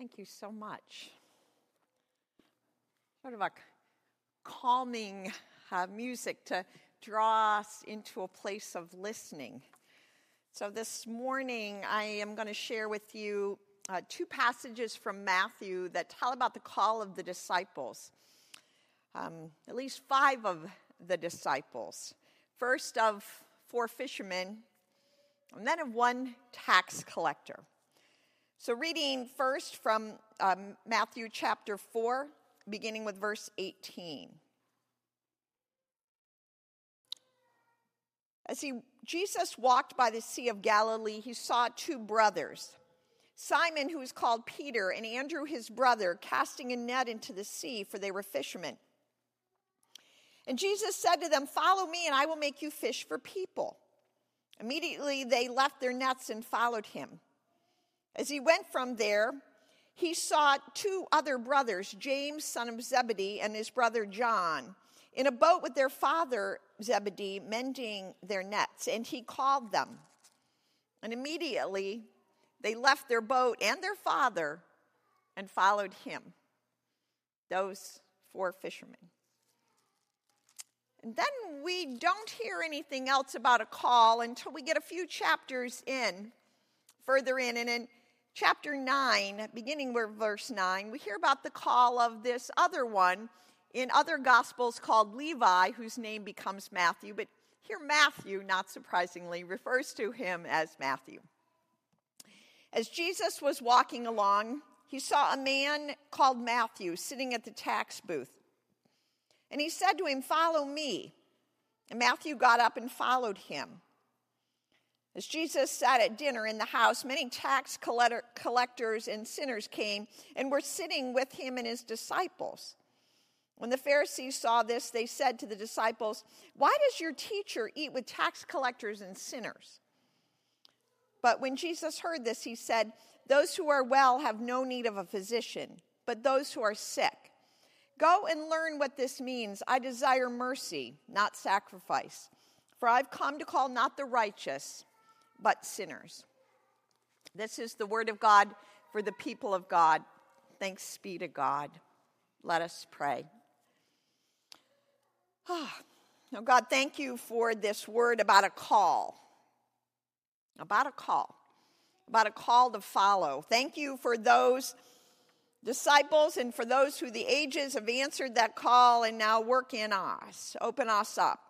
Thank you so much. Sort of a calming uh, music to draw us into a place of listening. So, this morning I am going to share with you uh, two passages from Matthew that tell about the call of the disciples. Um, at least five of the disciples. First, of four fishermen, and then of one tax collector. So, reading first from um, Matthew chapter 4, beginning with verse 18. As he, Jesus walked by the Sea of Galilee, he saw two brothers, Simon, who was called Peter, and Andrew, his brother, casting a net into the sea, for they were fishermen. And Jesus said to them, Follow me, and I will make you fish for people. Immediately they left their nets and followed him. As he went from there, he saw two other brothers, James, son of Zebedee, and his brother John, in a boat with their father Zebedee, mending their nets, and he called them. And immediately they left their boat and their father and followed him, those four fishermen. And then we don't hear anything else about a call until we get a few chapters in, further in. And in chapter 9, beginning with verse 9, we hear about the call of this other one in other gospels called Levi, whose name becomes Matthew. But here, Matthew, not surprisingly, refers to him as Matthew. As Jesus was walking along, he saw a man called Matthew sitting at the tax booth. And he said to him, Follow me. And Matthew got up and followed him. As Jesus sat at dinner in the house, many tax collectors and sinners came and were sitting with him and his disciples. When the Pharisees saw this, they said to the disciples, Why does your teacher eat with tax collectors and sinners? But when Jesus heard this, he said, Those who are well have no need of a physician, but those who are sick. Go and learn what this means. I desire mercy, not sacrifice. For I've come to call not the righteous, but sinners. This is the word of God for the people of God. Thanks be to God. Let us pray. Oh, now, God, thank you for this word about a call. About a call. About a call to follow. Thank you for those disciples and for those who the ages have answered that call and now work in us. Open us up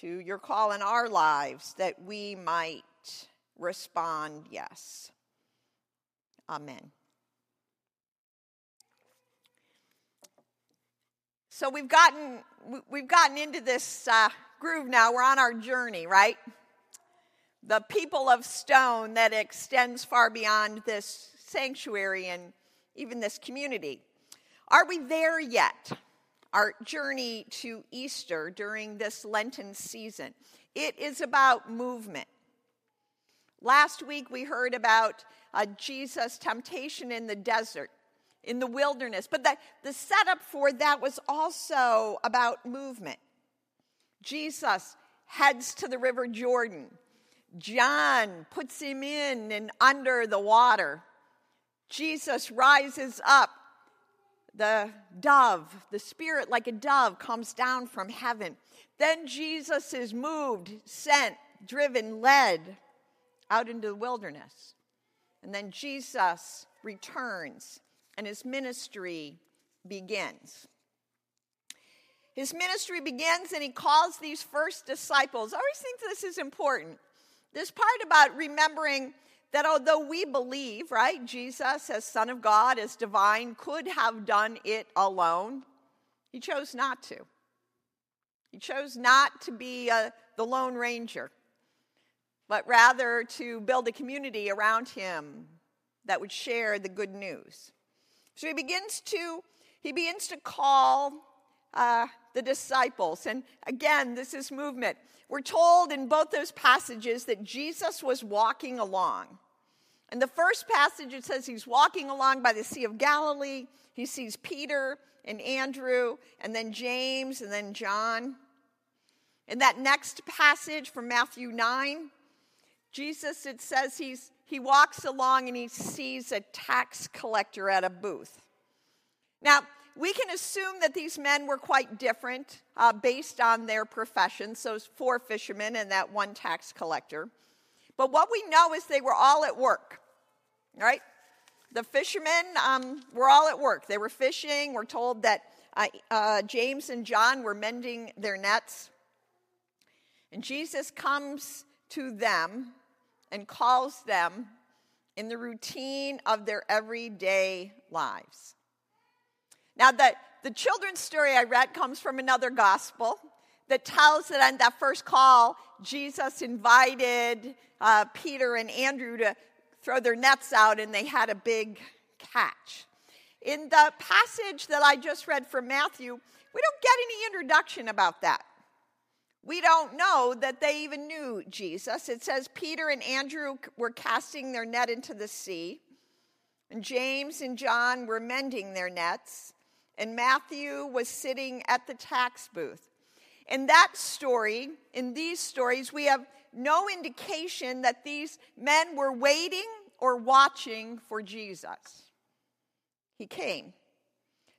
to your call in our lives that we might respond yes. Amen. So we've gotten we've gotten into this uh, groove now. We're on our journey, right? The people of stone that extends far beyond this sanctuary and even this community. Are we there yet? Our journey to Easter during this Lenten season. It is about movement. Last week we heard about uh, Jesus' temptation in the desert, in the wilderness, but the, the setup for that was also about movement. Jesus heads to the River Jordan. John puts him in and under the water. Jesus rises up. The dove, the spirit like a dove, comes down from heaven. Then Jesus is moved, sent, driven, led out into the wilderness. And then Jesus returns and his ministry begins. His ministry begins and he calls these first disciples. I always think this is important. This part about remembering that although we believe, right, Jesus as Son of God, as divine, could have done it alone, he chose not to. He chose not to be uh, the Lone Ranger, but rather to build a community around him that would share the good news. So he begins to he begins to call uh, the disciples, and again, this is movement. We're told in both those passages that Jesus was walking along. In the first passage, it says he's walking along by the Sea of Galilee. He sees Peter and Andrew, and then James, and then John. In that next passage from Matthew 9, Jesus, it says he's, he walks along and he sees a tax collector at a booth. Now, we can assume that these men were quite different uh, based on their professions, those four fishermen and that one tax collector. But what we know is they were all at work, right? The fishermen um, were all at work. They were fishing. We're told that uh, uh, James and John were mending their nets. And Jesus comes to them and calls them in the routine of their everyday lives. Now, the, the children's story I read comes from another gospel that tells that on that first call, Jesus invited uh, Peter and Andrew to throw their nets out, and they had a big catch. In the passage that I just read from Matthew, we don't get any introduction about that. We don't know that they even knew Jesus. It says Peter and Andrew were casting their net into the sea, and James and John were mending their nets, and Matthew was sitting at the tax booth. In that story, in these stories, we have no indication that these men were waiting or watching for Jesus. He came.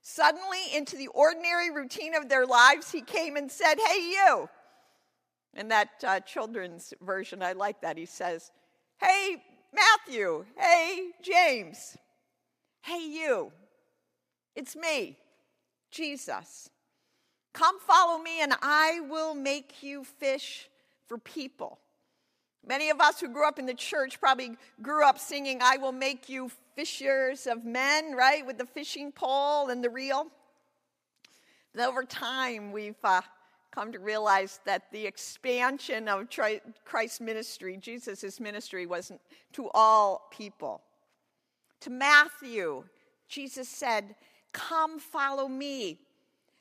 Suddenly, into the ordinary routine of their lives, he came and said, Hey, you. In that uh, children's version, I like that. He says, Hey, Matthew. Hey, James. Hey, you. It's me, Jesus. Come follow me, and I will make you fish for people. Many of us who grew up in the church probably grew up singing, I will make you fishers of men, right? With the fishing pole and the reel. And over time, we've uh, come to realize that the expansion of Christ's ministry, Jesus' ministry, wasn't to all people. To Matthew, Jesus said, Come follow me.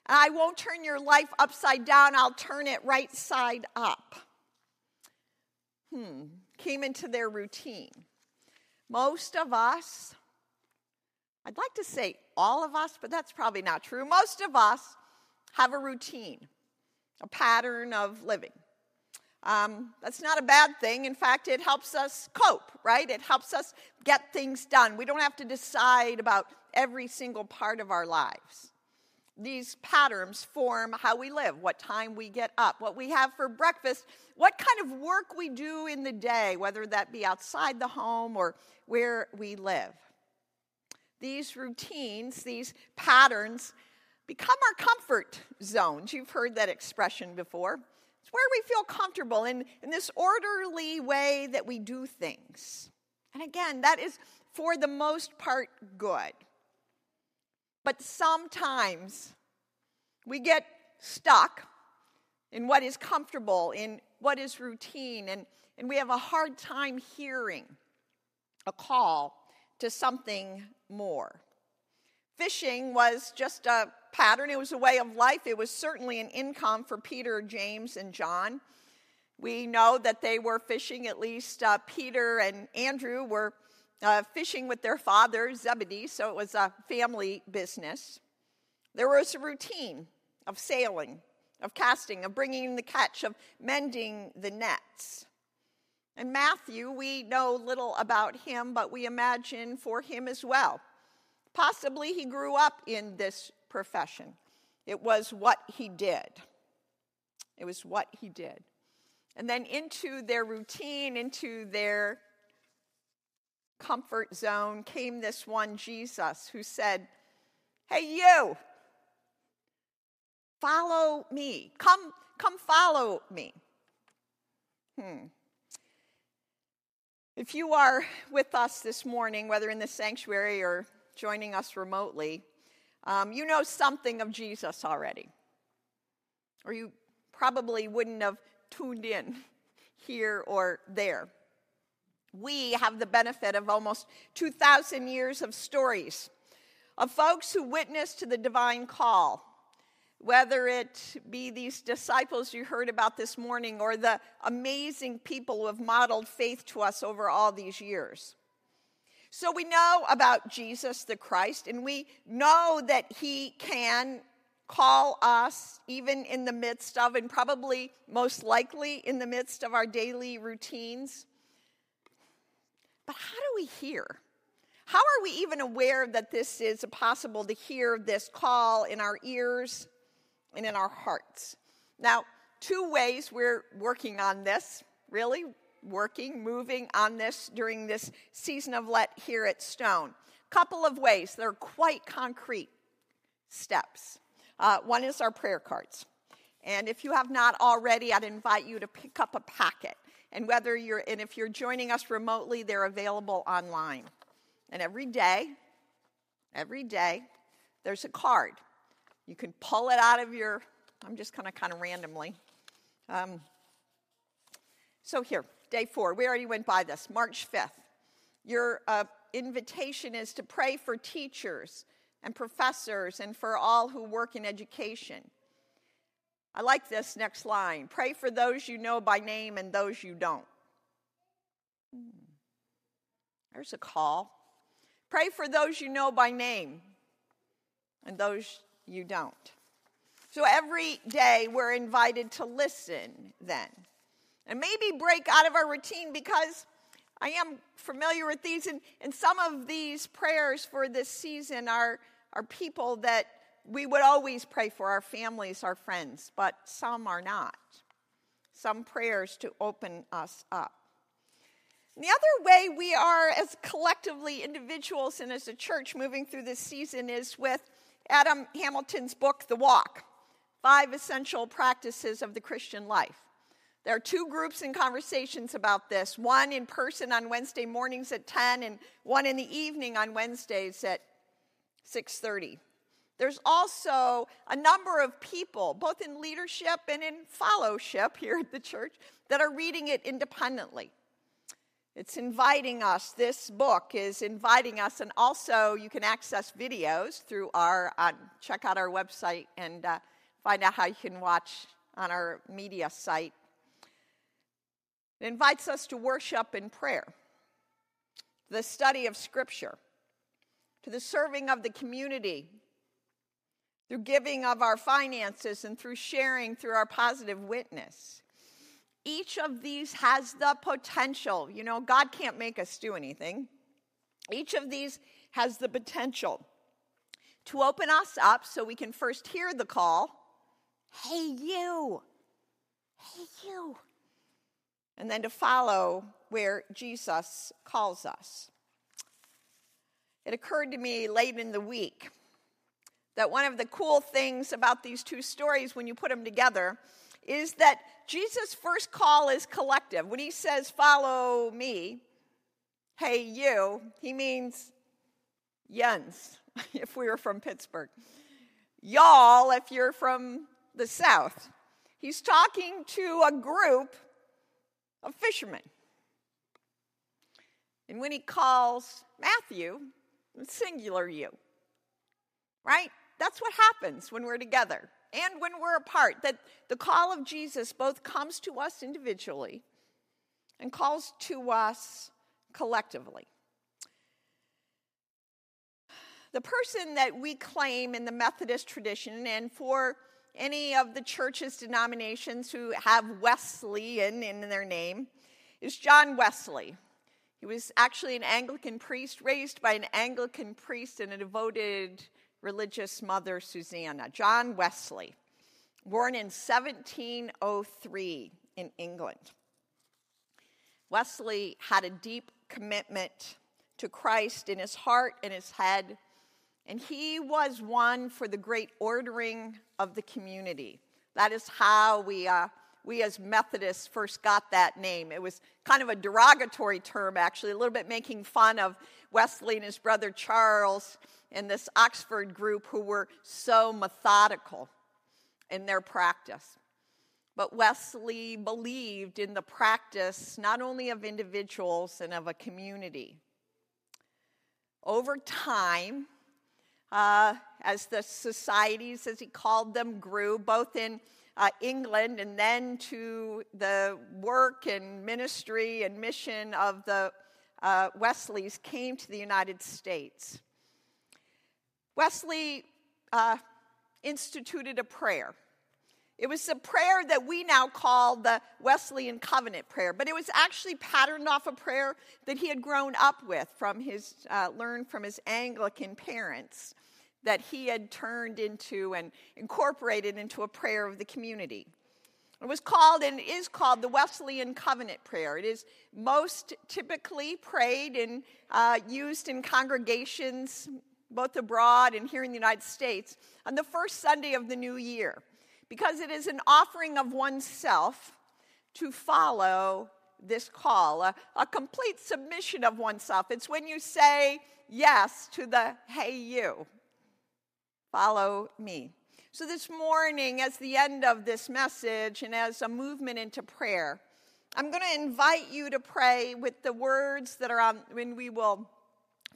And I won't turn your life upside down, I'll turn it right side up. Hmm, came into their routine. Most of us, I'd like to say all of us, but that's probably not true. Most of us have a routine a pattern of living. Um, that's not a bad thing. In fact, it helps us cope, right? It helps us get things done. We don't have to decide about every single part of our lives. These patterns form how we live, what time we get up, what we have for breakfast, what kind of work we do in the day, whether that be outside the home or where we live. These routines, these patterns, become our comfort zones. You've heard that expression before. It's where we feel comfortable in, in this orderly way that we do things. And again, that is for the most part good. But sometimes we get stuck in what is comfortable, in what is routine, and, and we have a hard time hearing a call to something more. Fishing was just a pattern, it was a way of life. It was certainly an income for Peter, James, and John. We know that they were fishing, at least uh, Peter and Andrew were uh, fishing with their father, Zebedee, so it was a family business. There was a routine of sailing, of casting, of bringing the catch, of mending the nets. And Matthew, we know little about him, but we imagine for him as well. Possibly he grew up in this profession. It was what he did. It was what he did. And then into their routine, into their comfort zone, came this one Jesus who said, Hey, you, follow me. Come, come follow me. Hmm. If you are with us this morning, whether in the sanctuary or joining us remotely, um, you know something of Jesus already. Or you probably wouldn't have tuned in here or there. We have the benefit of almost 2,000 years of stories of folks who witnessed to the divine call, whether it be these disciples you heard about this morning or the amazing people who have modeled faith to us over all these years. So we know about Jesus the Christ, and we know that he can call us even in the midst of, and probably most likely in the midst of our daily routines. But how do we hear? How are we even aware that this is possible to hear this call in our ears and in our hearts? Now, two ways we're working on this, really working, moving on this during this season of Lent here at Stone. Couple of ways, they're quite concrete steps. Uh, one is our prayer cards. And if you have not already, I'd invite you to pick up a packet. And whether you're and if you're joining us remotely, they're available online. And every day, every day, there's a card. You can pull it out of your, I'm just kind of kind of randomly. Um, so here, day four. We already went by this, March 5th. Your uh, invitation is to pray for teachers and professors and for all who work in education. I like this next line pray for those you know by name and those you don't. Hmm. There's a call. Pray for those you know by name and those you don't. So every day we're invited to listen then. And maybe break out of our routine because I am familiar with these, and, and some of these prayers for this season are, are people that we would always pray for our families, our friends, but some are not. Some prayers to open us up. The other way we are, as collectively individuals and as a church moving through this season, is with Adam Hamilton's book, The Walk Five Essential Practices of the Christian Life. There are two groups and conversations about this one in person on Wednesday mornings at 10 and one in the evening on Wednesdays at 6:30. There's also a number of people, both in leadership and in fellowship here at the church, that are reading it independently. It's inviting us, this book is inviting us, and also you can access videos through our, uh, check out our website and uh, find out how you can watch on our media site. It invites us to worship in prayer, the study of Scripture, to the serving of the community through giving of our finances and through sharing through our positive witness. Each of these has the potential. You know, God can't make us do anything. Each of these has the potential to open us up so we can first hear the call Hey, you! Hey, you! And then to follow where Jesus calls us. It occurred to me late in the week that one of the cool things about these two stories when you put them together is that Jesus' first call is collective. When he says, Follow me, hey, you, he means yuns, if we were from Pittsburgh, y'all, if you're from the South. He's talking to a group of fishermen. And when he calls Matthew, singular you, right? That's what happens when we're together and when we're apart. That the call of Jesus both comes to us individually and calls to us collectively. The person that we claim in the Methodist tradition, and for any of the church's denominations who have Wesleyan in their name, is John Wesley. He was actually an Anglican priest, raised by an Anglican priest and a devoted religious mother Susanna, John Wesley, born in 1703 in England. Wesley had a deep commitment to Christ in his heart and his head, and he was one for the great ordering of the community. That is how we, uh, we as Methodists first got that name. It was kind of a derogatory term, actually, a little bit making fun of Wesley and his brother Charles in this Oxford group who were so methodical in their practice. But Wesley believed in the practice not only of individuals and of a community. Over time, uh, as the societies, as he called them, grew, both in uh, England and then to the work and ministry and mission of the uh, Wesleys, came to the United States. Wesley uh, instituted a prayer. It was a prayer that we now call the Wesleyan Covenant Prayer, but it was actually patterned off a prayer that he had grown up with from his, uh, learned from his Anglican parents, that he had turned into and incorporated into a prayer of the community. It was called and is called the Wesleyan Covenant Prayer. It is most typically prayed and uh, used in congregations both abroad and here in the United States on the first Sunday of the new year because it is an offering of oneself to follow this call, a, a, complete submission of oneself. It's when you say yes to the hey, you, follow me. So, this morning, as the end of this message and as a movement into prayer, I'm going to invite you to pray with the words that are on when we will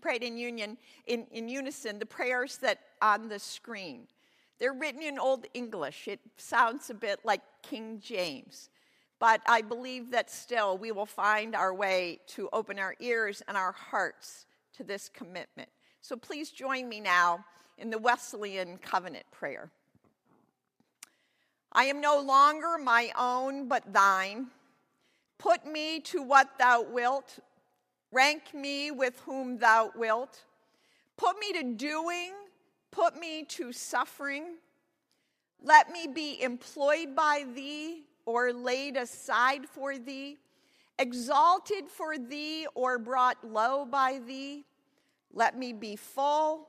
pray in union in, in unison, the prayers that on the screen. They're written in Old English. It sounds a bit like King James. But I believe that still we will find our way to open our ears and our hearts to this commitment. So please join me now in the Wesleyan covenant prayer. I am no longer my own, but thine. Put me to what thou wilt. Rank me with whom thou wilt. Put me to doing Put me to suffering. Let me be employed by thee or laid aside for thee, exalted for thee or brought low by thee. Let me be full.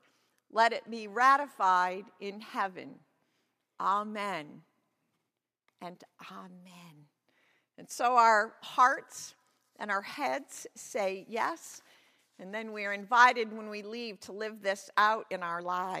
let it be ratified in heaven. Amen and amen. And so our hearts and our heads say yes. And then we are invited when we leave to live this out in our lives.